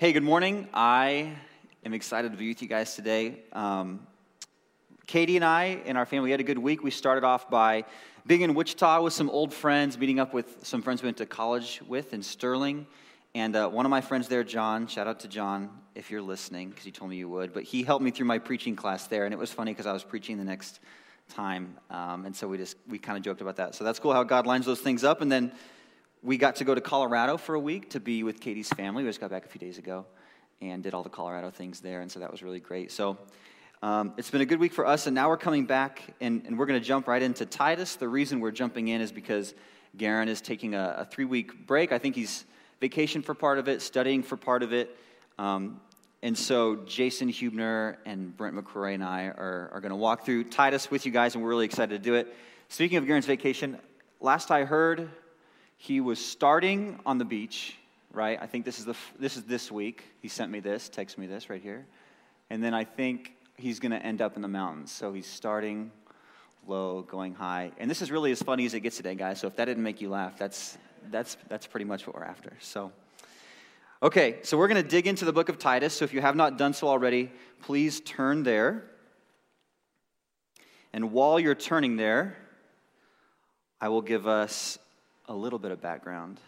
Hey, good morning. I am excited to be with you guys today. Um, Katie and I and our family had a good week. We started off by being in Wichita with some old friends, meeting up with some friends we went to college with in Sterling. And uh, one of my friends there, John, shout out to John if you're listening, because he told me you would, but he helped me through my preaching class there. And it was funny because I was preaching the next time. Um, and so we just, we kind of joked about that. So that's cool how God lines those things up. And then we got to go to Colorado for a week to be with Katie's family. We just got back a few days ago and did all the Colorado things there, and so that was really great. So um, it's been a good week for us, and now we're coming back, and, and we're going to jump right into Titus. The reason we're jumping in is because Garen is taking a, a three week break. I think he's vacation for part of it, studying for part of it. Um, and so Jason Hubner and Brent McCrory and I are, are going to walk through Titus with you guys, and we're really excited to do it. Speaking of Garen's vacation, last I heard, he was starting on the beach, right? I think this is, the, this is this week. He sent me this, text me this right here. And then I think he's going to end up in the mountains. So he's starting low, going high. And this is really as funny as it gets today, guys. So if that didn't make you laugh, that's, that's, that's pretty much what we're after. So, okay, so we're going to dig into the book of Titus. So if you have not done so already, please turn there. And while you're turning there, I will give us a little bit of background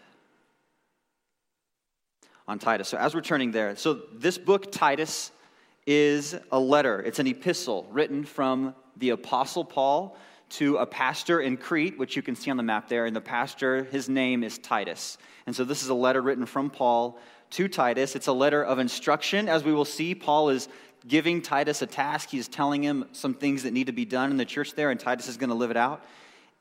on Titus. So, as we're turning there, so this book, Titus, is a letter, it's an epistle written from the Apostle Paul to a pastor in Crete, which you can see on the map there. And the pastor, his name is Titus. And so, this is a letter written from Paul to Titus. It's a letter of instruction. As we will see, Paul is giving Titus a task. He's telling him some things that need to be done in the church there, and Titus is going to live it out.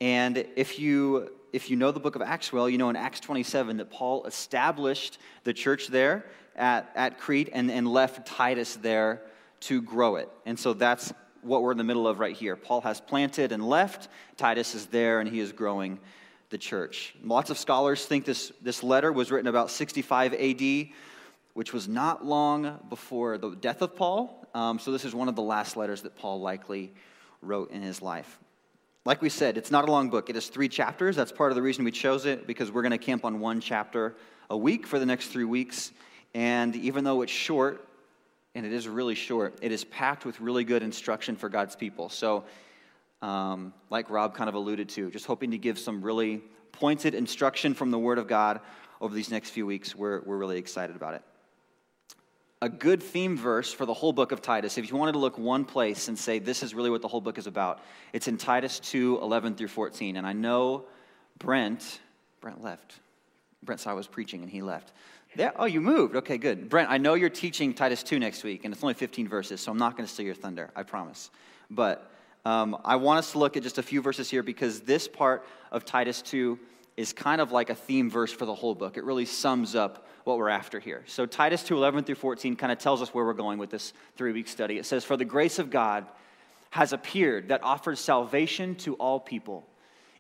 And if you if you know the book of Acts well, you know in Acts 27 that Paul established the church there at, at Crete and, and left Titus there to grow it. And so that's what we're in the middle of right here. Paul has planted and left, Titus is there, and he is growing the church. Lots of scholars think this, this letter was written about 65 AD, which was not long before the death of Paul. Um, so this is one of the last letters that Paul likely wrote in his life. Like we said, it's not a long book. It is three chapters. That's part of the reason we chose it, because we're going to camp on one chapter a week for the next three weeks. And even though it's short, and it is really short, it is packed with really good instruction for God's people. So, um, like Rob kind of alluded to, just hoping to give some really pointed instruction from the Word of God over these next few weeks. We're, we're really excited about it a good theme verse for the whole book of Titus. If you wanted to look one place and say, this is really what the whole book is about, it's in Titus 2 11 through 14. And I know Brent, Brent left. Brent saw I was preaching and he left. There, oh, you moved. Okay, good. Brent, I know you're teaching Titus 2 next week, and it's only 15 verses, so I'm not going to steal your thunder, I promise. But um, I want us to look at just a few verses here because this part of Titus 2 is kind of like a theme verse for the whole book. It really sums up what we're after here. So Titus 2 11 through 14 kind of tells us where we're going with this three week study. It says, For the grace of God has appeared that offers salvation to all people.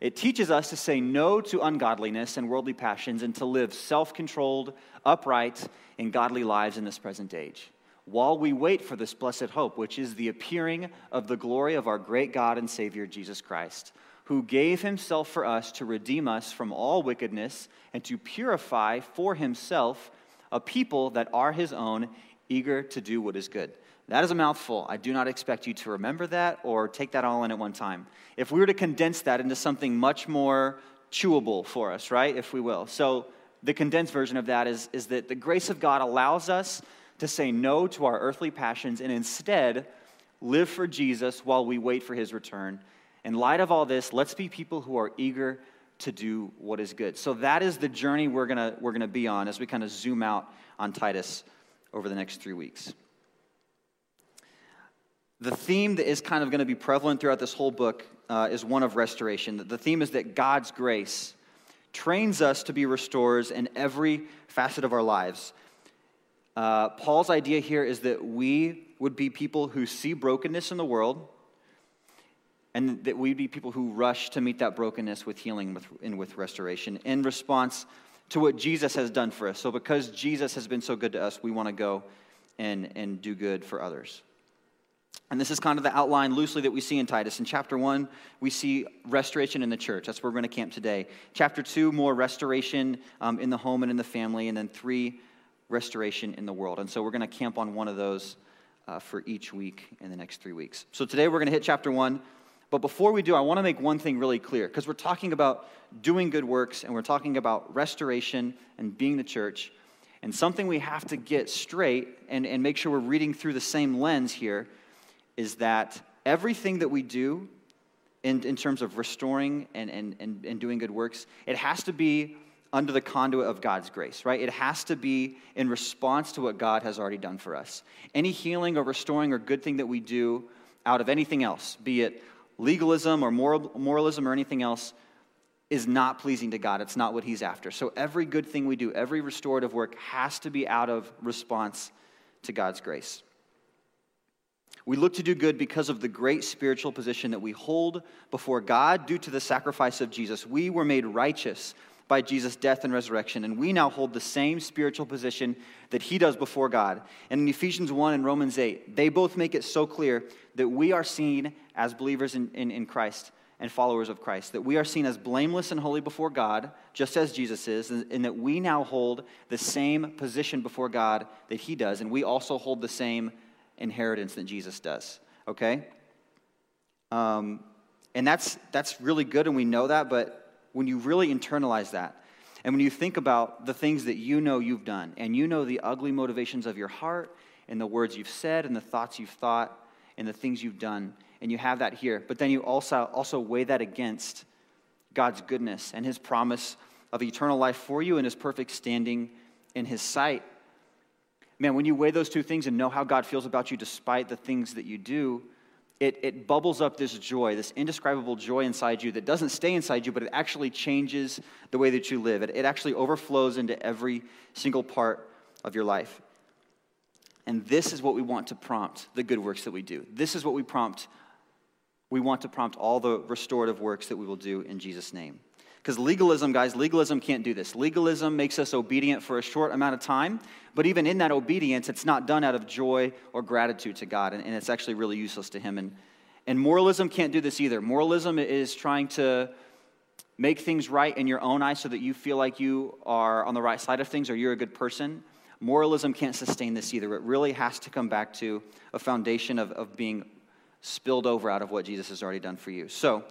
It teaches us to say no to ungodliness and worldly passions and to live self controlled, upright, and godly lives in this present age, while we wait for this blessed hope, which is the appearing of the glory of our great God and Savior, Jesus Christ who gave himself for us to redeem us from all wickedness and to purify for himself a people that are his own, eager to do what is good. That is a mouthful. I do not expect you to remember that or take that all in at one time. If we were to condense that into something much more chewable for us, right? If we will. So, the condensed version of that is, is that the grace of God allows us to say no to our earthly passions and instead live for Jesus while we wait for his return in light of all this, let's be people who are eager to do what is good. So that is the journey we're going we're gonna be on as we kind of zoom out on Titus over the next three weeks. The theme that is kind of going to be prevalent throughout this whole book uh, is one of restoration. The theme is that God's grace trains us to be restorers in every facet of our lives. Uh, Paul's idea here is that we would be people who see brokenness in the world and that we'd be people who rush to meet that brokenness with healing and with restoration in response to what Jesus has done for us. So, because Jesus has been so good to us, we want to go and, and do good for others. And this is kind of the outline loosely that we see in Titus. In chapter 1, we see restoration in the church. That's where we're going to camp today. Chapter 2, more restoration um, in the home and in the family. And then 3, restoration in the world. And so we're going to camp on one of those uh, for each week in the next three weeks. So today we're going to hit chapter one. But before we do, I want to make one thing really clear because we're talking about doing good works and we're talking about restoration and being the church. And something we have to get straight and, and make sure we're reading through the same lens here is that everything that we do in, in terms of restoring and, and, and, and doing good works, it has to be under the conduit of God's grace, right? It has to be in response to what God has already done for us. Any healing or restoring or good thing that we do out of anything else, be it legalism or moral, moralism or anything else is not pleasing to God. It's not what He's after. So every good thing we do, every restorative work has to be out of response to God's grace. We look to do good because of the great spiritual position that we hold before God due to the sacrifice of Jesus. We were made righteous by Jesus' death and resurrection, and we now hold the same spiritual position that he does before God. And in Ephesians 1 and Romans 8, they both make it so clear that we are seen as believers in, in, in Christ and followers of Christ, that we are seen as blameless and holy before God, just as Jesus is, and, and that we now hold the same position before God that he does, and we also hold the same inheritance that Jesus does. Okay? Um, and that's, that's really good, and we know that, but when you really internalize that, and when you think about the things that you know you've done, and you know the ugly motivations of your heart, and the words you've said, and the thoughts you've thought, and the things you've done, and you have that here, but then you also, also weigh that against God's goodness and His promise of eternal life for you and His perfect standing in His sight. Man, when you weigh those two things and know how God feels about you despite the things that you do, it, it bubbles up this joy, this indescribable joy inside you that doesn't stay inside you, but it actually changes the way that you live. It, it actually overflows into every single part of your life. And this is what we want to prompt the good works that we do. This is what we prompt. We want to prompt all the restorative works that we will do in Jesus' name. Because legalism, guys, legalism can't do this. Legalism makes us obedient for a short amount of time, but even in that obedience, it's not done out of joy or gratitude to God, and, and it's actually really useless to Him. And, and moralism can't do this either. Moralism is trying to make things right in your own eyes so that you feel like you are on the right side of things or you're a good person. Moralism can't sustain this either. It really has to come back to a foundation of, of being spilled over out of what Jesus has already done for you. So,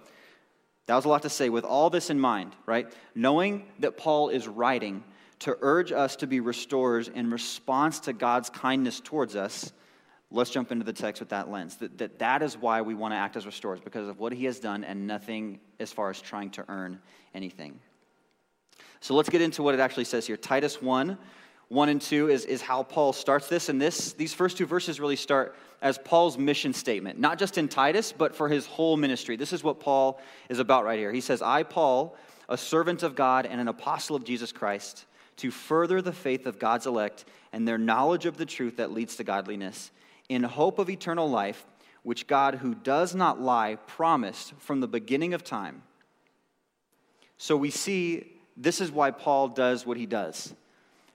that was a lot to say. With all this in mind, right? Knowing that Paul is writing to urge us to be restorers in response to God's kindness towards us, let's jump into the text with that lens. That, that, that is why we want to act as restorers, because of what he has done and nothing as far as trying to earn anything. So let's get into what it actually says here. Titus 1 1 and 2 is, is how Paul starts this. And this, these first two verses really start as Paul's mission statement, not just in Titus, but for his whole ministry. This is what Paul is about right here. He says, I, Paul, a servant of God and an apostle of Jesus Christ, to further the faith of God's elect and their knowledge of the truth that leads to godliness, in hope of eternal life, which God, who does not lie, promised from the beginning of time. So we see this is why Paul does what he does.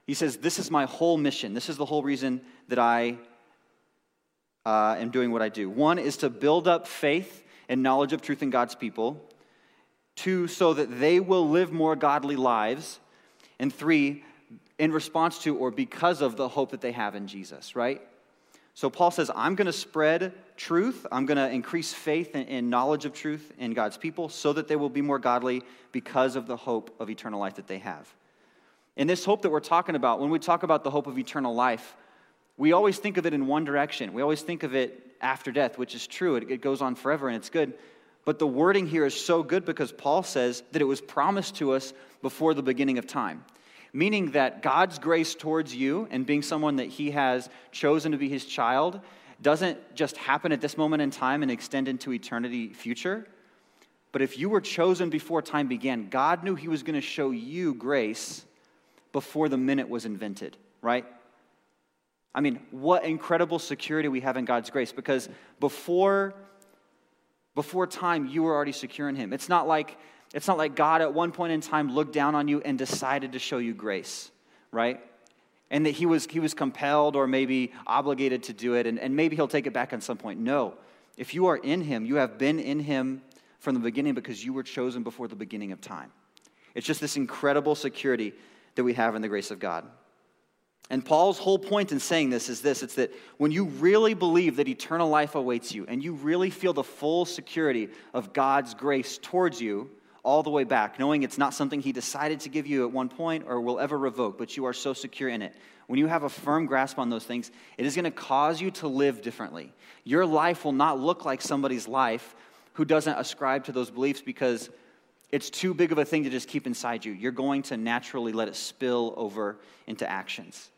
He says, This is my whole mission. This is the whole reason that I uh, am doing what I do. One is to build up faith and knowledge of truth in God's people. Two, so that they will live more godly lives. And three, in response to or because of the hope that they have in Jesus, right? So Paul says, I'm going to spread truth. I'm going to increase faith and, and, knowledge of truth in God's people so that they will be more godly because of the hope of eternal life that they have. And this hope that we're talking about, when we talk about the hope of eternal life, we always think of it in one direction. We always think of it after death, which is true. It, it goes on forever and it's good. But the wording here is so good because Paul says that it was promised to us before the beginning of time. Meaning that God's grace towards you and being someone that he has chosen to be his child doesn't just happen at this moment in time and extend into eternity future. But if you were chosen before time began, God knew he was going to show you grace before the minute was invented, right? I mean, what incredible security we have in God's grace because before before time you were already secure in him. It's not like it's not like God at one point in time looked down on you and decided to show you grace, right? And that he was he was compelled or maybe obligated to do it and, and maybe he'll take it back at some point. No. If you are in him, you have been in him from the beginning because you were chosen before the beginning of time. It's just this incredible security that we have in the grace of God. And Paul's whole point in saying this is this it's that when you really believe that eternal life awaits you and you really feel the full security of God's grace towards you all the way back, knowing it's not something he decided to give you at one point or will ever revoke, but you are so secure in it. When you have a firm grasp on those things, it is going to cause you to live differently. Your life will not look like somebody's life who doesn't ascribe to those beliefs because it's too big of a thing to just keep inside you. You're going to naturally let it spill over into actions.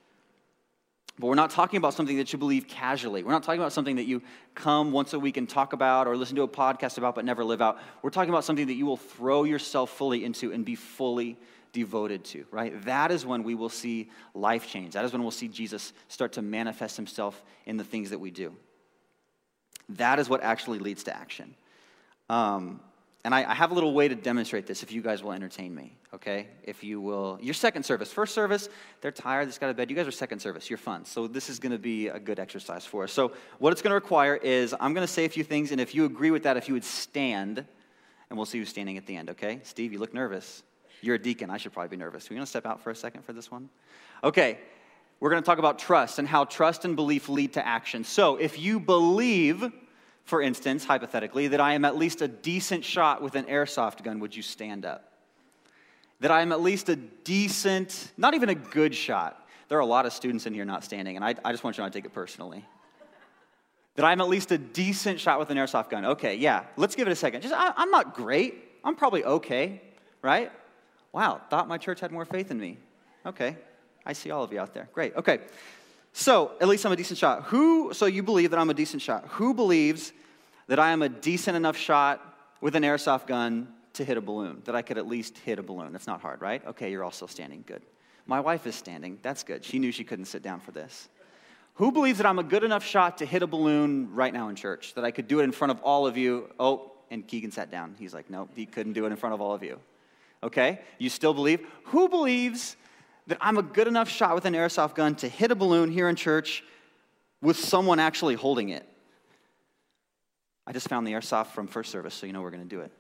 But we're not talking about something that you believe casually. We're not talking about something that you come once a week and talk about or listen to a podcast about but never live out. We're talking about something that you will throw yourself fully into and be fully devoted to, right? That is when we will see life change. That is when we'll see Jesus start to manifest himself in the things that we do. That is what actually leads to action. Um, and I, I, have a little way to demonstrate this if you guys will entertain me, okay? If you will. Your second service. First service, they're tired, they just got to bed. You guys are second service, you're fun. So this is to be a good exercise for us. So what it's to require is I'm to say a few things, and if you agree with that, if you would stand, and we'll see who's standing at the end, okay? Steve, you look nervous. You're a deacon. I should probably be nervous. Are you to step out for a second for this one? Okay. We're to talk about trust and how trust and belief lead to action. So if you believe, for instance, hypothetically, that I am at least a decent shot with an airsoft gun, would you stand up? That I am at least a decent, not even a good shot. There are a lot of students in here not standing, and I, I just want you to take it personally. That I'm at least a decent shot with an airsoft gun. Okay, yeah, let's give it a second. Just, I, I'm not great. I'm probably okay, right? Wow, thought my church had more faith in me. Okay, I see all of you out there. Great, okay. So, at least I'm a decent shot. Who, so you believe that I'm a decent shot. Who believes that I am a decent enough shot with an airsoft gun to hit a balloon? That I could at least hit a balloon? That's not hard, right? Okay, you're all still standing. Good. My wife is standing. That's good. She knew she couldn't sit down for this. Who believes that I'm a good enough shot to hit a balloon right now in church? That I could do it in front of all of you? Oh, and Keegan sat down. He's like, nope, he couldn't do it in front of all of you. Okay? You still believe? Who believes that I'm a good enough shot with an airsoft gun to hit a balloon here in church with someone actually holding it. I just found the airsoft from first service, so you know we're going to do it.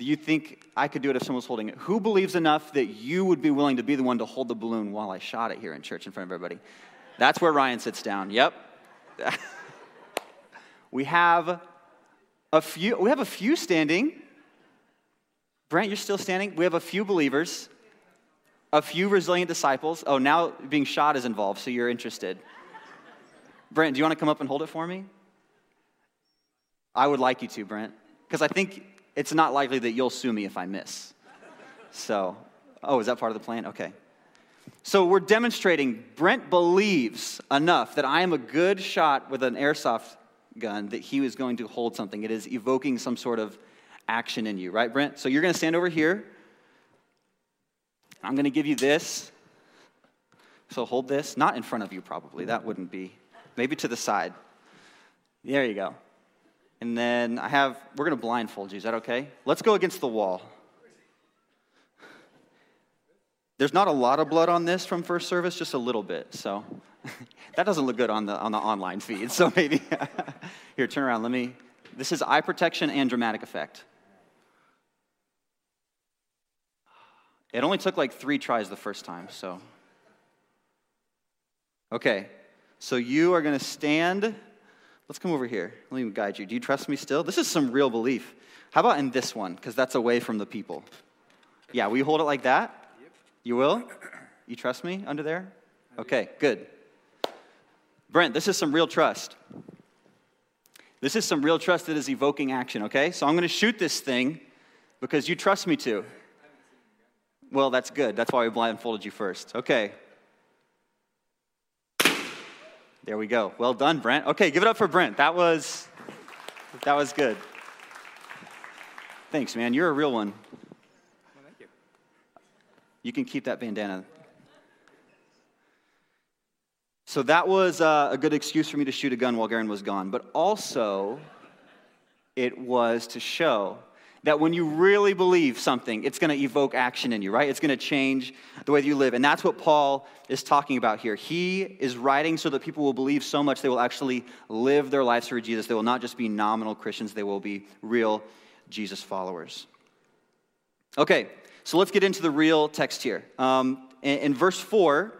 Do you think I could do it if someone was holding it? Who believes enough that you would be willing to be the one to hold the balloon while I shot it here in church in front of everybody? That's where Ryan sits down. Yep. we have a few we have a few standing. Brent, you're still standing. We have a few believers a few resilient disciples. Oh, now being shot is involved, so you're interested. Brent, do you want to come up and hold it for me? I would like you to, Brent, because I think it's not likely that you'll sue me if I miss. So, oh, is that part of the plan? Okay. So we're demonstrating Brent believes enough that I am a good shot with an airsoft gun that he is going to hold something. It is evoking some sort of action in you, right, Brent? So you're going to stand over here. I'm going to give you this. So hold this, not in front of you, probably. That wouldn't be. Maybe to the side. There you go. And then I have, we're going to blindfold you. Is that okay? Let's go against the wall. There's not a lot of blood on this from first service, just a little bit. So that doesn't look good on the, on the online feed. So maybe, here, turn around. Let me, this is eye protection and dramatic effect. It only took like three tries the first time, so. Okay, so you are going to stand. Let's come over here. Let me guide you. Do you trust me still? This is some real belief. How about in this one? Because that's away from the people. Yeah, will you hold it like that? Yep. You will? You trust me under there? Okay, good. Brent, this is some real trust. This is some real trust that is evoking action, okay? So I'm going to shoot this thing because you trust me to. Well, that's good. That's why we blindfolded you first. Okay. There we go. Well done, Brent. Okay, give it up for Brent. That was that was good. Thanks, man. You're a real one. Well, thank you. You can keep that bandana. So that was uh, a good excuse for me to shoot a gun while Garen was gone, but also it was to show that when you really believe something, it's going to evoke action in you, right? It's going to change the way that you live. And that's what Paul is talking about here. He is writing so that people will believe so much they will actually live their lives for Jesus. They will not just be nominal Christians, they will be real Jesus followers. Okay, so let's get into the real text here. Um, in, in verse 4,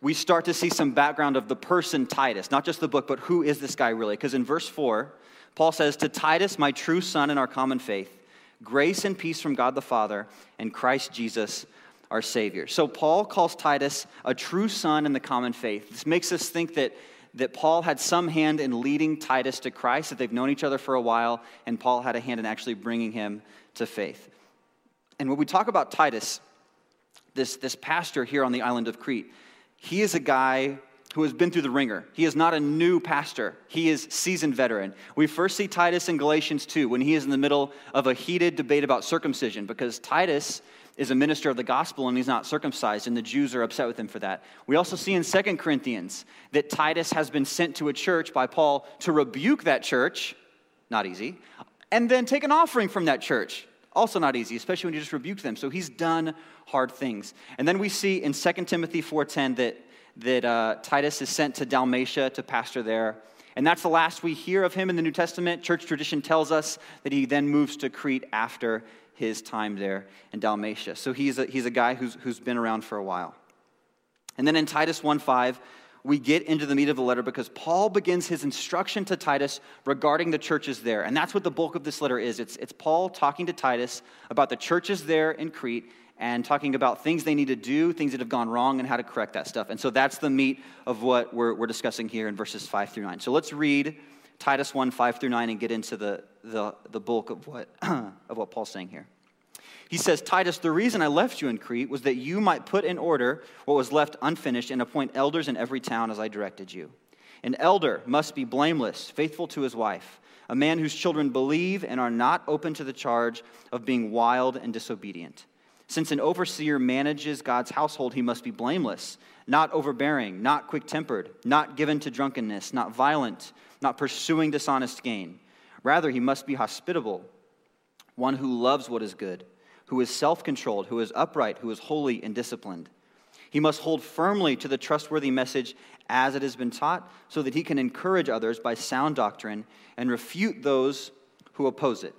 we start to see some background of the person Titus, not just the book, but who is this guy really? Because in verse 4, Paul says, To Titus, my true son in our common faith, grace and peace from God the Father and Christ Jesus, our Savior. So Paul calls Titus a true son in the common faith. This makes us think that, that Paul had some hand in leading Titus to Christ, that they've known each other for a while, and Paul had a hand in actually bringing him to faith. And when we talk about Titus, this, this pastor here on the island of Crete, he is a guy who has been through the wringer. He is not a new pastor, he is seasoned veteran. We first see Titus in Galatians 2 when he is in the middle of a heated debate about circumcision because Titus is a minister of the gospel and he's not circumcised, and the Jews are upset with him for that. We also see in 2 Corinthians that Titus has been sent to a church by Paul to rebuke that church, not easy, and then take an offering from that church. Also not easy, especially when you just rebuked them. So he's done hard things. And then we see in 2 Timothy 4.10 that, that uh, Titus is sent to Dalmatia to pastor there. And that's the last we hear of him in the New Testament. Church tradition tells us that he then moves to Crete after his time there in Dalmatia. So he's a, he's a guy who's, who's been around for a while. And then in Titus 1.5, we get into the meat of the letter because Paul begins his instruction to Titus regarding the churches there. And that's what the bulk of this letter is. It's, it's Paul talking to Titus about the churches there in Crete and talking about things they need to do, things that have gone wrong, and how to correct that stuff. And so that's the meat of what we're, we're discussing here in verses 5 through 9. So let's read Titus 1 5 through 9 and get into the, the, the bulk of what, of what Paul's saying here. He says, Titus, the reason I left you in Crete was that you might put in order what was left unfinished and appoint elders in every town as I directed you. An elder must be blameless, faithful to his wife, a man whose children believe and are not open to the charge of being wild and disobedient. Since an overseer manages God's household, he must be blameless, not overbearing, not quick tempered, not given to drunkenness, not violent, not pursuing dishonest gain. Rather, he must be hospitable, one who loves what is good who is self controlled, who is upright, who is holy and disciplined. He must hold firmly to the trustworthy message as it has been taught, so that he can encourage others by sound doctrine and refute those who oppose it.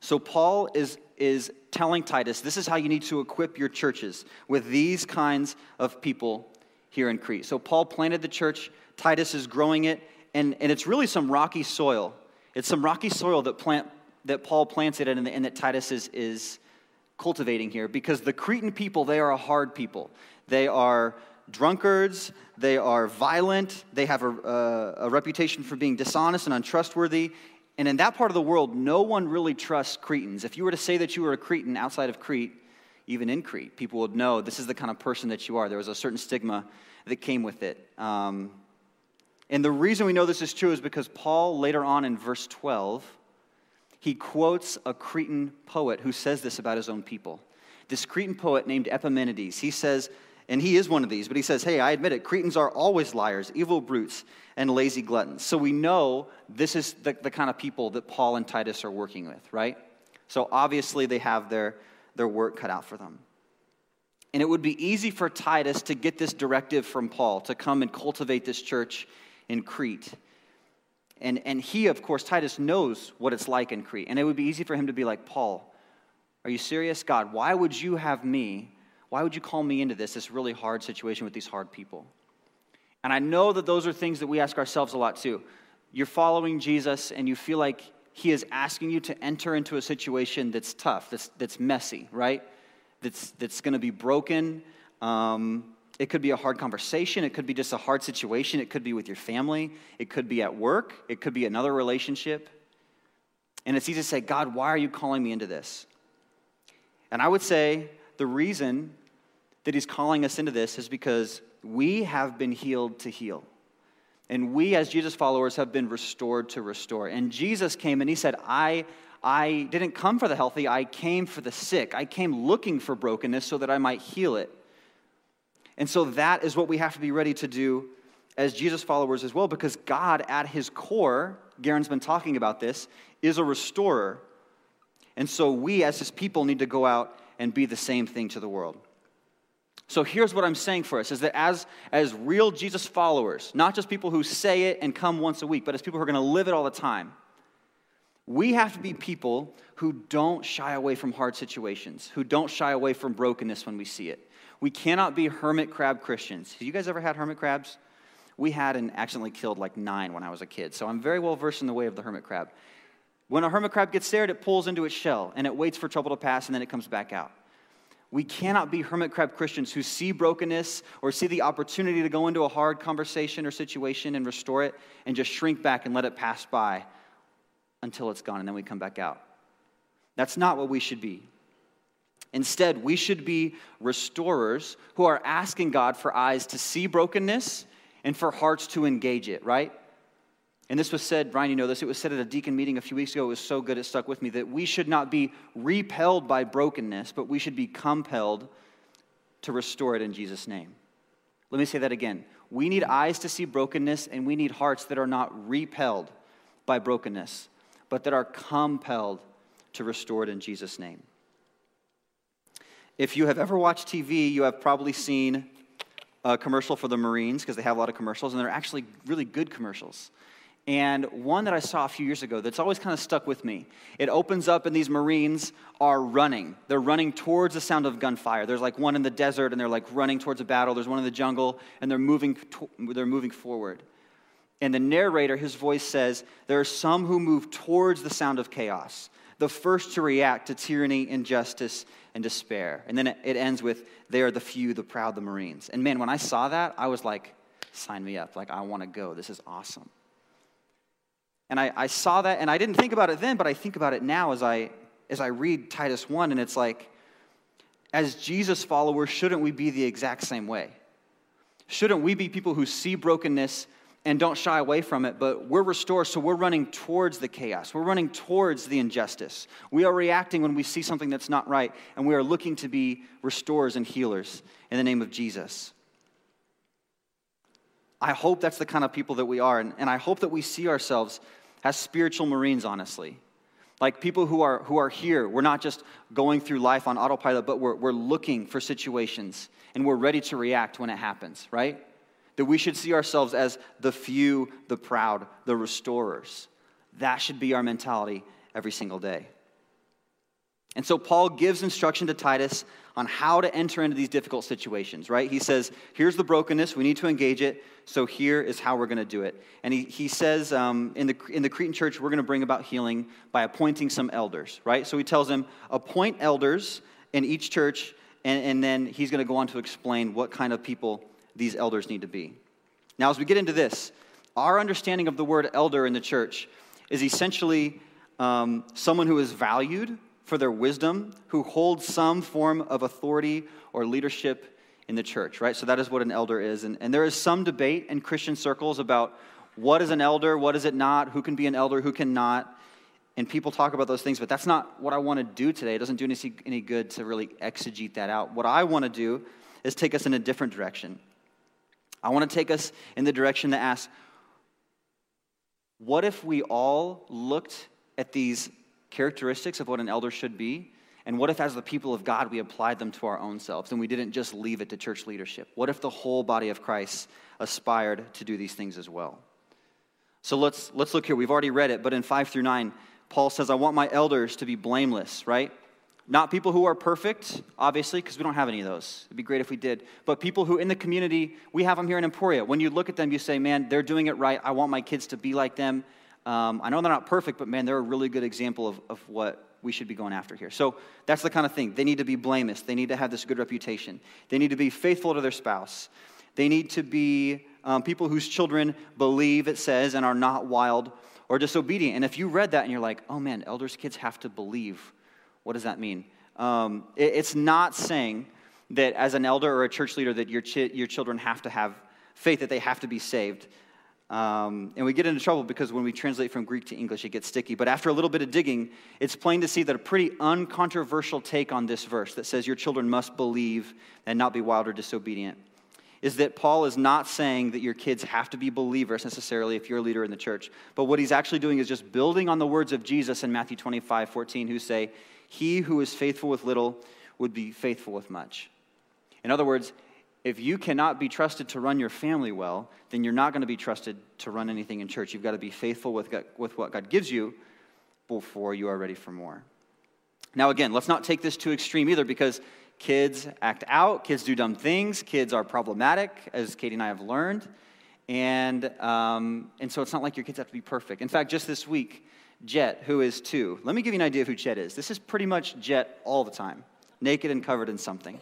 So, Paul is, is telling Titus this is how you need to equip your churches with these kinds of people here in Crete. So, Paul planted the church, Titus is growing it, and, and it's really some rocky soil. It's some rocky soil that plant, that Paul planted and, and that Titus is, is cultivating here because the Cretan people, they are a hard people. They are drunkards, they are violent, they have a, a, a, reputation for being dishonest and untrustworthy. And in that part of the world, no one really trusts Cretans. If you were to say that you were a Cretan outside of Crete, even in Crete, people would know this is the kind of person that you are. There was a certain stigma that came with it. Um, and the reason we know this is true is because Paul, later on in verse 12, he quotes a Cretan poet who says this about his own people. This Cretan poet named Epimenides, he says, and he is one of these, but he says, Hey, I admit it, Cretans are always liars, evil brutes, and lazy gluttons. So we know this is the, the kind of people that Paul and Titus are working with, right? So obviously they have their, their work cut out for them. And it would be easy for Titus to get this directive from Paul to come and cultivate this church in Crete. And, and he, of course, Titus knows what it's like in Crete. And it would be easy for him to be like, Paul, are you serious? God, why would you have me? Why would you call me into this, this really hard situation with these hard people? And I know that those are things that we ask ourselves a lot too. You're following Jesus and you feel like he is asking you to enter into a situation that's tough, that's, that's messy, right? That's, that's going to be broken. Um, it could be a hard conversation. It could be just a hard situation. It could be with your family. It could be at work. It could be another relationship. And it's easy to say, God, why are you calling me into this? And I would say the reason that He's calling us into this is because we have been healed to heal. And we, as Jesus followers, have been restored to restore. And Jesus came and He said, I, I didn't come for the healthy, I came for the sick. I came looking for brokenness so that I might heal it. And so that is what we have to be ready to do as Jesus followers as well, because God, at his core, Garen's been talking about this, is a restorer. And so we, as his people, need to go out and be the same thing to the world. So here's what I'm saying for us is that as, as real Jesus followers, not just people who say it and come once a week, but as people who are going to live it all the time, we have to be people who don't shy away from hard situations, who don't shy away from brokenness when we see it. We cannot be hermit crab Christians. Have you guys ever had hermit crabs? We had and accidentally killed like nine when I was a kid, so I'm very well versed in the way of the hermit crab. When a hermit crab gets scared, it pulls into its shell and it waits for trouble to pass and then it comes back out. We cannot be hermit crab Christians who see brokenness or see the opportunity to go into a hard conversation or situation and restore it and just shrink back and let it pass by until it's gone and then we come back out. That's not what we should be. Instead, we should be restorers who are asking God for eyes to see brokenness and for hearts to engage it, right? And this was said, Brian, you know this, it was said at a deacon meeting a few weeks ago. It was so good, it stuck with me that we should not be repelled by brokenness, but we should be compelled to restore it in Jesus' name. Let me say that again. We need eyes to see brokenness, and we need hearts that are not repelled by brokenness, but that are compelled to restore it in Jesus' name. If you have ever watched TV, you have probably seen a commercial for the Marines because they have a lot of commercials, and they're actually really good commercials. And one that I saw a few years ago that's always kind of stuck with me. It opens up, and these Marines are running. They're running towards the sound of gunfire. There's like one in the desert, and they're like running towards a battle. There's one in the jungle, and they're moving, to- they're moving forward. And the narrator, his voice says, There are some who move towards the sound of chaos, the first to react to tyranny, injustice, and despair. And then it ends with, They are the few, the proud, the Marines. And man, when I saw that, I was like, Sign me up. Like, I want to go. This is awesome. And I, I saw that, and I didn't think about it then, but I think about it now as I, as I read Titus 1, and it's like, as Jesus followers, shouldn't we be the exact same way? Shouldn't we be people who see brokenness and don't shy away from it, but we're restored, so we're running towards the chaos. We're running towards the injustice. We are reacting when we see something that's not right, and we are looking to be restorers and healers in the name of Jesus. I hope that's the kind of people that we are, and, and I hope that we see ourselves as spiritual Marines, honestly. Like people who are, who are here, we're not just going through life on autopilot, but we're, we're looking for situations and we're ready to react when it happens, right? That we should see ourselves as the few, the proud, the restorers. That should be our mentality every single day. And so Paul gives instruction to Titus on how to enter into these difficult situations, right? He says, here's the brokenness, we need to engage it, so here is how we're going to do it. And he, he says um, in, the, in the Cretan church, we're going to bring about healing by appointing some elders, right? So he tells them, appoint elders in each church, and, and then he's going to go on to explain what kind of people these elders need to be. Now, as we get into this, our understanding of the word elder in the church is essentially um, someone who is valued for their wisdom, who hold some form of authority or leadership in the church, right? So that is what an elder is. And, and there is some debate in Christian circles about what is an elder, what is it not, who can be an elder, who cannot. And people talk about those things, but that's not what I want to do today. It doesn't do any, any good to really exegete that out. What I want to do is take us in a different direction. I want to take us in the direction that asks, what if we all looked at these characteristics of what an elder should be? And what if, as the people of God, we applied them to our own selves and we didn't just leave it to church leadership? What if the whole body of Christ aspired to do these things as well? So let's, let's look here. We've already read it, but in 5 through 9, Paul says, I want my elders to be blameless, right? Not people who are perfect, obviously, because we don't have any of those. It'd be great if we did. But people who in the community, we have them here in Emporia. When you look at them, you say, man, they're doing it right. I want my kids to be like them. Um, I know they're not perfect, but man, they're a really good example of, of what we should be going after here. So that's the kind of thing. They need to be blameless. They need to have this good reputation. They need to be faithful to their spouse. They need to be um, people whose children believe, it says, and are not wild or disobedient. And if you read that and you're like, oh man, elders' kids have to believe, what does that mean? Um, it, it's not saying that as an elder or a church leader that your, ch- your children have to have faith, that they have to be saved. Um, and we get into trouble because when we translate from Greek to English, it gets sticky. But after a little bit of digging, it's plain to see that a pretty uncontroversial take on this verse that says your children must believe and not be wild or disobedient is that Paul is not saying that your kids have to be believers necessarily if you're a leader in the church. But what he's actually doing is just building on the words of Jesus in Matthew 25, 14, who say, He who is faithful with little would be faithful with much. In other words, if you cannot be trusted to run your family well, then you're not going to be trusted to run anything in church. You've got to be faithful with, God, with what God gives you before you are ready for more. Now, again, let's not take this too extreme either because kids act out, kids do dumb things, kids are problematic, as Katie and I have learned. And, um, and so it's not like your kids have to be perfect. In fact, just this week, Jet, who is two, let me give you an idea of who Jet is. This is pretty much Jet all the time, naked and covered in something.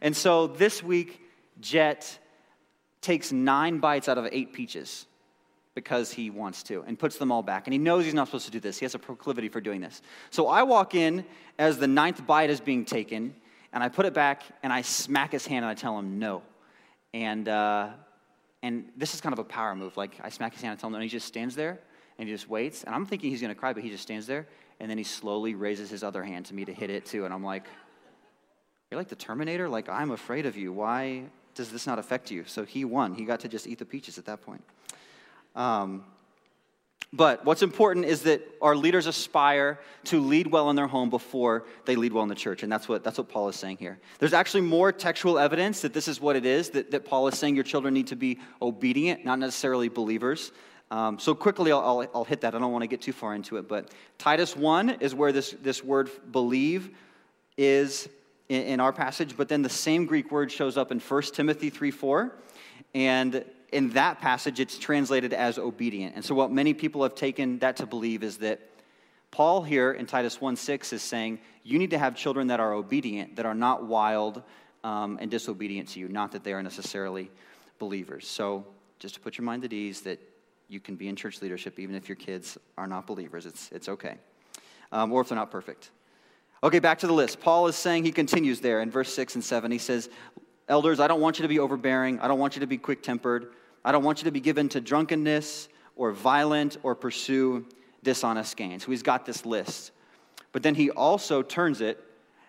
And so this week, Jet takes nine bites out of eight peaches because he wants to and puts them all back. And he knows he's not supposed to do this. He has a proclivity for doing this. So I walk in as the ninth bite is being taken, and I put it back and I smack his hand and I tell him no. And, uh, and this is kind of a power move. Like I smack his hand and tell him no, and he just stands there and he just waits. And I'm thinking he's going to cry, but he just stands there. And then he slowly raises his other hand to me to hit it too. And I'm like, You're like the Terminator? Like, I'm afraid of you. Why does this not affect you? So he won. He got to just eat the peaches at that point. Um, but what's important is that our leaders aspire to lead well in their home before they lead well in the church. And that's what, that's what Paul is saying here. There's actually more textual evidence that this is what it is, that, that Paul is saying your children need to be obedient, not necessarily believers. Um, so quickly, I'll, I'll, I'll, hit that. I don't want to get too far into it. But Titus 1 is where this, this word believe is in, in our passage. But then the same Greek word shows up in 1 Timothy 3 4. And in that passage, it's translated as obedient. And so, what many people have taken that to believe is that Paul here in Titus 1 6 is saying, you need to have children that are obedient, that are not wild um, and disobedient to you, not that they are necessarily believers. So, just to put your mind at ease, that you can be in church leadership even if your kids are not believers. It's, it's okay. Um, or if they're not perfect. Okay, back to the list. Paul is saying, he continues there in verse 6 and 7. He says, Elders, I don't want you to be overbearing. I don't want you to be quick tempered. I don't want you to be given to drunkenness or violent or pursue dishonest gain. So he's got this list. But then he also turns it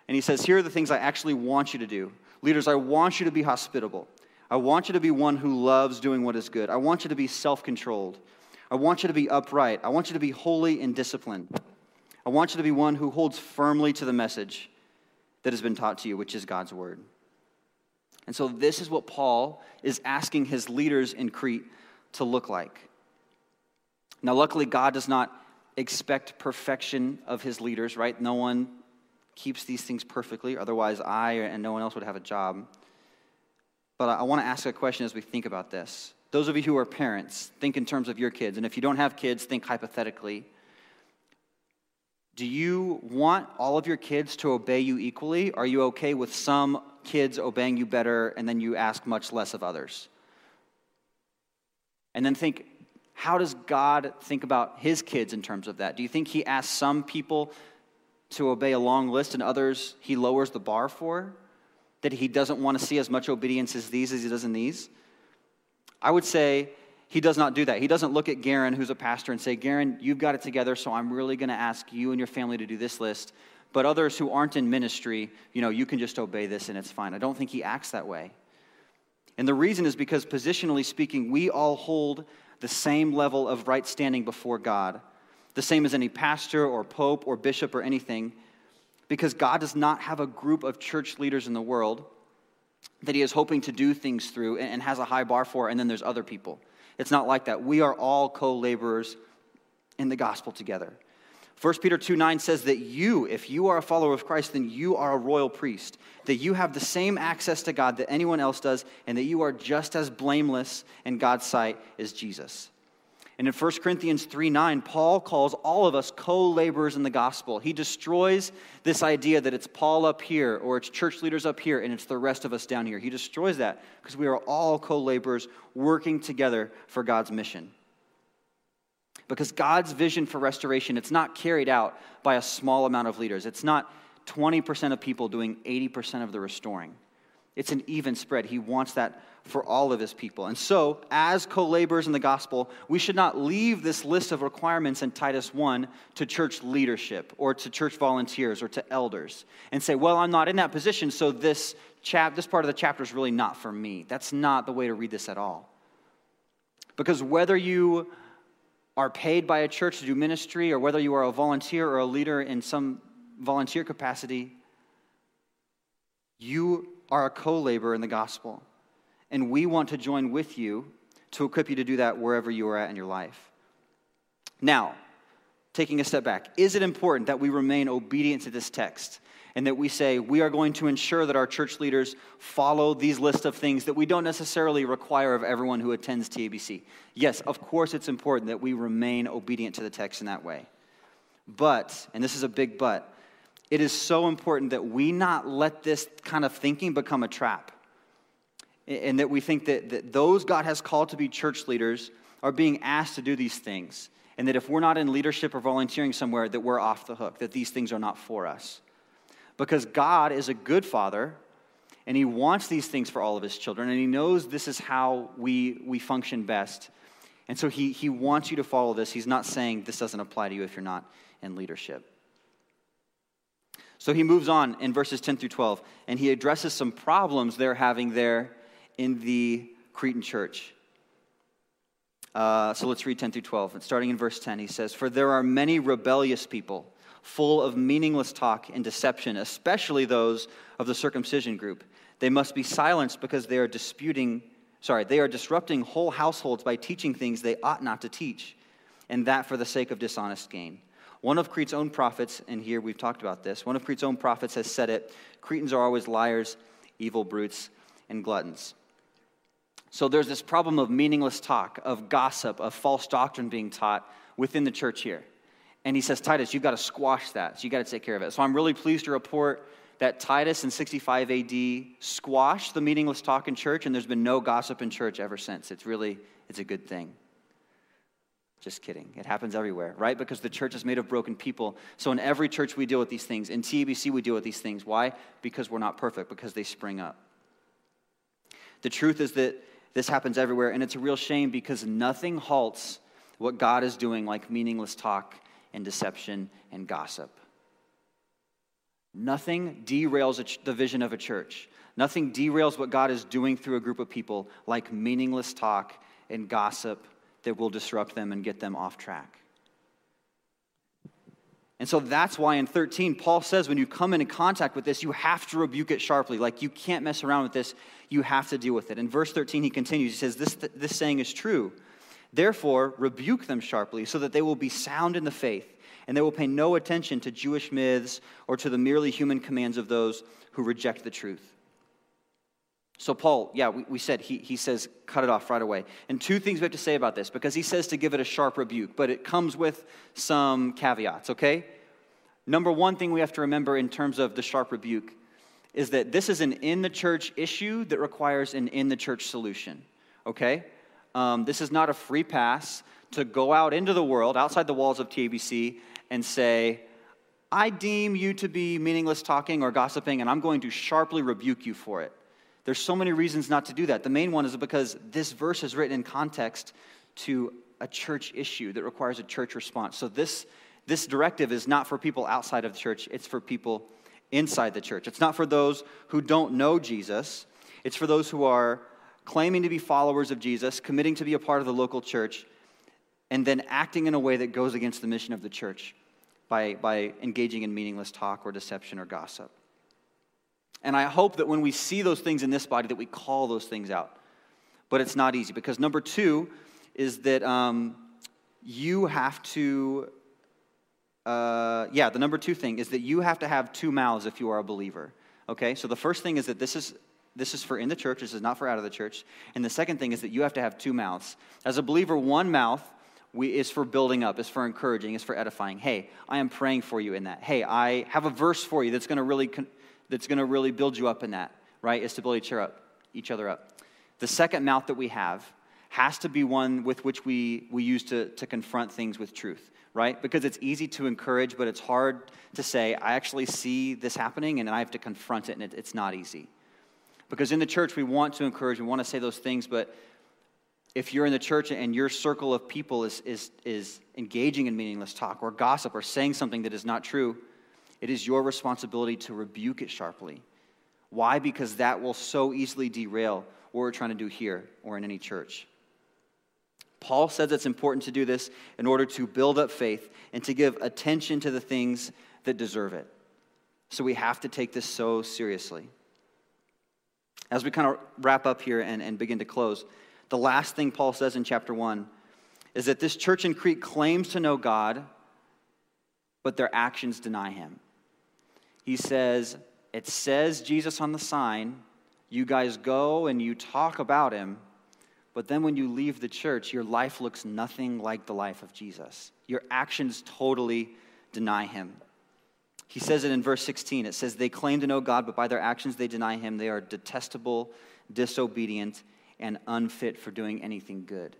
and he says, Here are the things I actually want you to do. Leaders, I want you to be hospitable. I want you to be one who loves doing what is good. I want you to be self controlled. I want you to be upright. I want you to be holy and disciplined. I want you to be one who holds firmly to the message that has been taught to you, which is God's word. And so, this is what Paul is asking his leaders in Crete to look like. Now, luckily, God does not expect perfection of his leaders, right? No one keeps these things perfectly. Otherwise, I and no one else would have a job. But I want to ask a question as we think about this. Those of you who are parents, think in terms of your kids. And if you don't have kids, think hypothetically. Do you want all of your kids to obey you equally? Are you okay with some kids obeying you better and then you ask much less of others? And then think, how does God think about his kids in terms of that? Do you think he asks some people to obey a long list and others he lowers the bar for? That he doesn't want to see as much obedience as these as he does in these? I would say he does not do that. He doesn't look at Garen, who's a pastor, and say, Garen, you've got it together, so I'm really going to ask you and your family to do this list. But others who aren't in ministry, you know, you can just obey this and it's fine. I don't think he acts that way. And the reason is because, positionally speaking, we all hold the same level of right standing before God, the same as any pastor or pope or bishop or anything, because God does not have a group of church leaders in the world that he is hoping to do things through and has a high bar for, and then there's other people. It's not like that. We are all co laborers in the gospel together. 1 Peter 2 9 says that you, if you are a follower of Christ, then you are a royal priest, that you have the same access to God that anyone else does, and that you are just as blameless in God's sight as Jesus. And in 1 Corinthians 3 9, Paul calls all of us co laborers in the gospel. He destroys this idea that it's Paul up here or it's church leaders up here and it's the rest of us down here. He destroys that because we are all co laborers working together for God's mission. Because God's vision for restoration, it's not carried out by a small amount of leaders. It's not 20% of people doing 80% of the restoring. It's an even spread. He wants that for all of his people. And so, as co laborers in the gospel, we should not leave this list of requirements in Titus 1 to church leadership or to church volunteers or to elders and say, well, I'm not in that position, so this, chap- this part of the chapter is really not for me. That's not the way to read this at all. Because whether you are paid by a church to do ministry or whether you are a volunteer or a leader in some volunteer capacity, you are a co laborer in the gospel. And we want to join with you to equip you to do that wherever you are at in your life. Now, taking a step back, is it important that we remain obedient to this text? and that we say we are going to ensure that our church leaders follow these list of things that we don't necessarily require of everyone who attends TABC. Yes, of course, it's important that we remain obedient to the text in that way. But, and this is a big but, it is so important that we not let this kind of thinking become a trap. And that we think that, that those God has called to be church leaders are being asked to do these things. And that if we're not in leadership or volunteering somewhere, that we're off the hook, that these things are not for us because God is a good father and he wants these things for all of his children and he knows this is how we, we function best. And so he, he wants you to follow this. He's not saying this doesn't apply to you if you're not in leadership. So he moves on in verses 10 through 12 and he addresses some problems they're having there in the Cretan church. Uh, so let's read 10 through 12. And starting in verse 10, he says, For there are many rebellious people full of meaningless talk and deception, especially those of the circumcision group. They must be silenced because they are disputing, sorry, they are disrupting whole households by teaching things they ought not to teach, and that for the sake of dishonest gain. One of Crete's own prophets, and here we've talked about this, one of Crete's own prophets has said it Cretans are always liars, evil brutes, and gluttons. So there's this problem of meaningless talk, of gossip, of false doctrine being taught within the church here. And he says, Titus, you've got to squash that. So you've got to take care of it. So I'm really pleased to report that Titus in 65 AD squashed the meaningless talk in church, and there's been no gossip in church ever since. It's really, it's a good thing. Just kidding. It happens everywhere, right? Because the church is made of broken people. So in every church, we deal with these things. In TABC, we deal with these things. Why? Because we're not perfect, because they spring up. The truth is that this happens everywhere, and it's a real shame because nothing halts what God is doing like meaningless talk and deception and gossip. Nothing derails the vision of a church. Nothing derails what God is doing through a group of people like meaningless talk and gossip that will disrupt them and get them off track. And so that's why in 13, Paul says when you come into contact with this, you have to rebuke it sharply. Like you can't mess around with this, you have to deal with it. In verse 13, he continues, he says, This, this saying is true. Therefore, rebuke them sharply so that they will be sound in the faith and they will pay no attention to Jewish myths or to the merely human commands of those who reject the truth. So, Paul, yeah, we, we said he, he says cut it off right away. And two things we have to say about this because he says to give it a sharp rebuke, but it comes with some caveats, okay? Number one thing we have to remember in terms of the sharp rebuke is that this is an in the church issue that requires an in the church solution, okay? Um, this is not a free pass to go out into the world, outside the walls of TABC, and say, I deem you to be meaningless talking or gossiping, and I'm going to sharply rebuke you for it. There's so many reasons not to do that. The main one is because this verse is written in context to a church issue that requires a church response. So this, this directive is not for people outside of the church, it's for people inside the church. It's not for those who don't know Jesus, it's for those who are claiming to be followers of Jesus, committing to be a part of the local church, and then acting in a way that goes against the mission of the church by, by engaging in meaningless talk or deception or gossip. And I hope that when we see those things in this body, that we call those things out. But it's not easy because number two is that um, you have to, uh, yeah, the number two thing is that you have to have two mouths if you are a believer. Okay, so the first thing is that this is this is for in the church, this is not for out of the church. And the second thing is that you have to have two mouths. As a believer, one mouth we, is for building up, is for encouraging, is for edifying. Hey, I am praying for you in that. Hey, I have a verse for you that's going to really that's going to really build you up in that. Right? Is to build each other up. Each other up. The second mouth that we have has to be one with which we, we use to, to confront things with truth, right? Because it's easy to encourage, but it's hard to say, I actually see this happening and I have to confront it, and it, it's not easy. Because in the church, we want to encourage, we want to say those things, but if you're in the church and your circle of people is, is, is engaging in meaningless talk or gossip or saying something that is not true, it is your responsibility to rebuke it sharply. Why? Because that will so easily derail what we're trying to do here or in any church. Paul says it's important to do this in order to build up faith and to give attention to the things that deserve it. So we have to take this so seriously. As we kind of wrap up here and, and begin to close, the last thing Paul says in chapter 1 is that this church in Crete claims to know God, but their actions deny him. He says, It says Jesus on the sign. You guys go and you talk about him, but then when you leave the church, your life looks nothing like the life of Jesus. Your actions totally deny him. He says it in verse 16. It says, They claim to know God, but by their actions they deny him. They are detestable, disobedient, and unfit for doing anything good.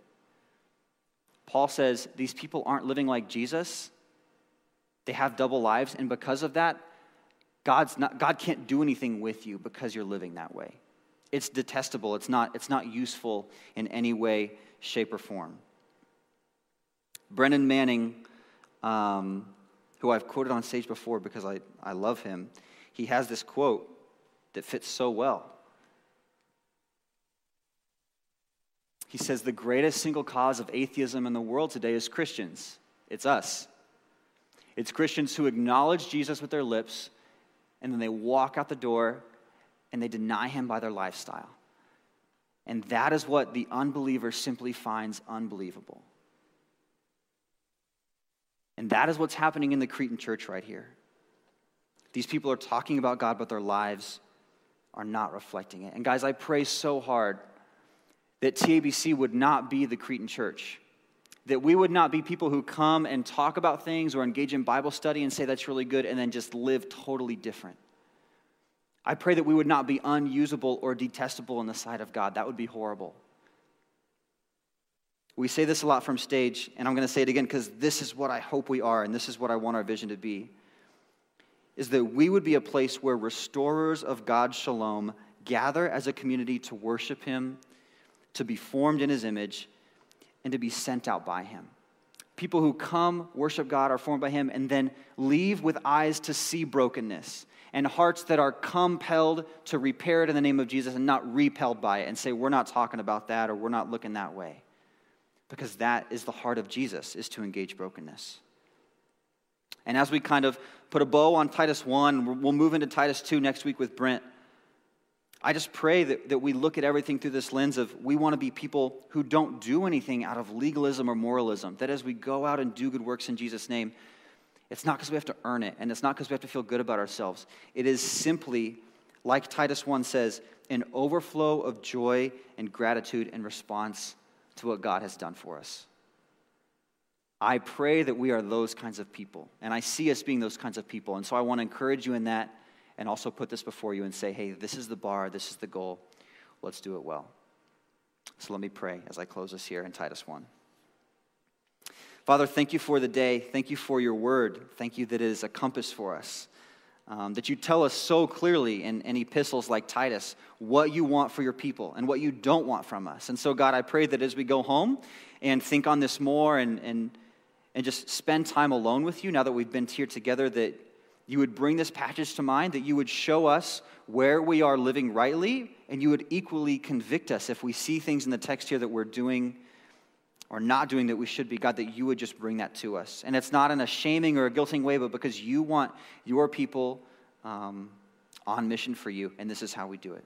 Paul says these people aren't living like Jesus. They have double lives, and because of that, God's not, God can't do anything with you because you're living that way. It's detestable. It's not, it's not useful in any way, shape, or form. Brennan Manning, um, who I've quoted on stage before because I, I love him, he has this quote that fits so well. He says, The greatest single cause of atheism in the world today is Christians. It's us. It's Christians who acknowledge Jesus with their lips and then they walk out the door and they deny him by their lifestyle. And that is what the unbeliever simply finds unbelievable. And that is what's happening in the Cretan church right here. These people are talking about God, but their lives are not reflecting it. And guys, I pray so hard that TABC would not be the Cretan church. That we would not be people who come and talk about things or engage in Bible study and say that's really good and then just live totally different. I pray that we would not be unusable or detestable in the sight of God. That would be horrible. We say this a lot from stage, and I'm going to say it again because this is what I hope we are, and this is what I want our vision to be. Is that we would be a place where restorers of God's shalom gather as a community to worship Him, to be formed in His image, and to be sent out by Him. People who come, worship God, are formed by Him, and then leave with eyes to see brokenness and hearts that are compelled to repair it in the name of Jesus and not repelled by it and say, we're not talking about that or we're not looking that way because that is the heart of Jesus, is to engage brokenness. And as we kind of put a bow on Titus 1, we'll move into Titus 2 next week with Brent. I just pray that, that we look at everything through this lens of we want to be people who don't do anything out of legalism or moralism. That as we go out and do good works in Jesus' name, it's not because we have to earn it, and it's not because we have to feel good about ourselves. It is simply, like Titus 1 says, an overflow of joy and gratitude in response to what God has done for us. I pray that we are those kinds of people, and I see us being those kinds of people. And so I want to encourage you in that and also put this before you and say, hey, this is the bar, this is the goal. Let's do it well. So let me pray as I close this here in Titus 1. Father, thank you for the day. Thank you for your word. Thank you that it is a compass for us. Um, that you tell us so clearly in, in epistles like Titus what you want for your people and what you don't want from us. And so, God, I pray that as we go home and think on this more and, and, and just spend time alone with you now that we've been here together, that you would bring this passage to mind, that you would show us where we are living rightly, and you would equally convict us if we see things in the text here that we're doing or not doing that we should be, God, that you would just bring that to us. And it's not in a shaming or a guilting way, but because you want your people um, on mission for you, and this is how we do it.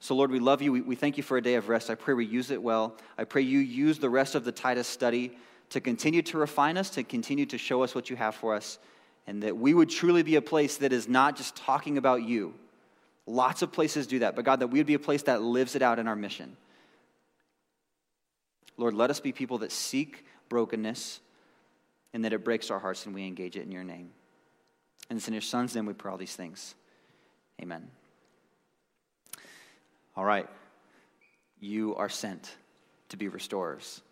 So, Lord, we love you. We, we thank you for a day of rest. I pray we use it well. I pray you use the rest of the Titus study to continue to refine us, to continue to show us what you have for us, and that we would truly be a place that is not just talking about you. Lots of places do that, but God, that we would be a place that lives it out in our mission. Lord, let us be people that seek brokenness and that it breaks our hearts and we engage it in your name. And it's in your son's name we pray all these things. Amen. All right. You are sent to be restorers.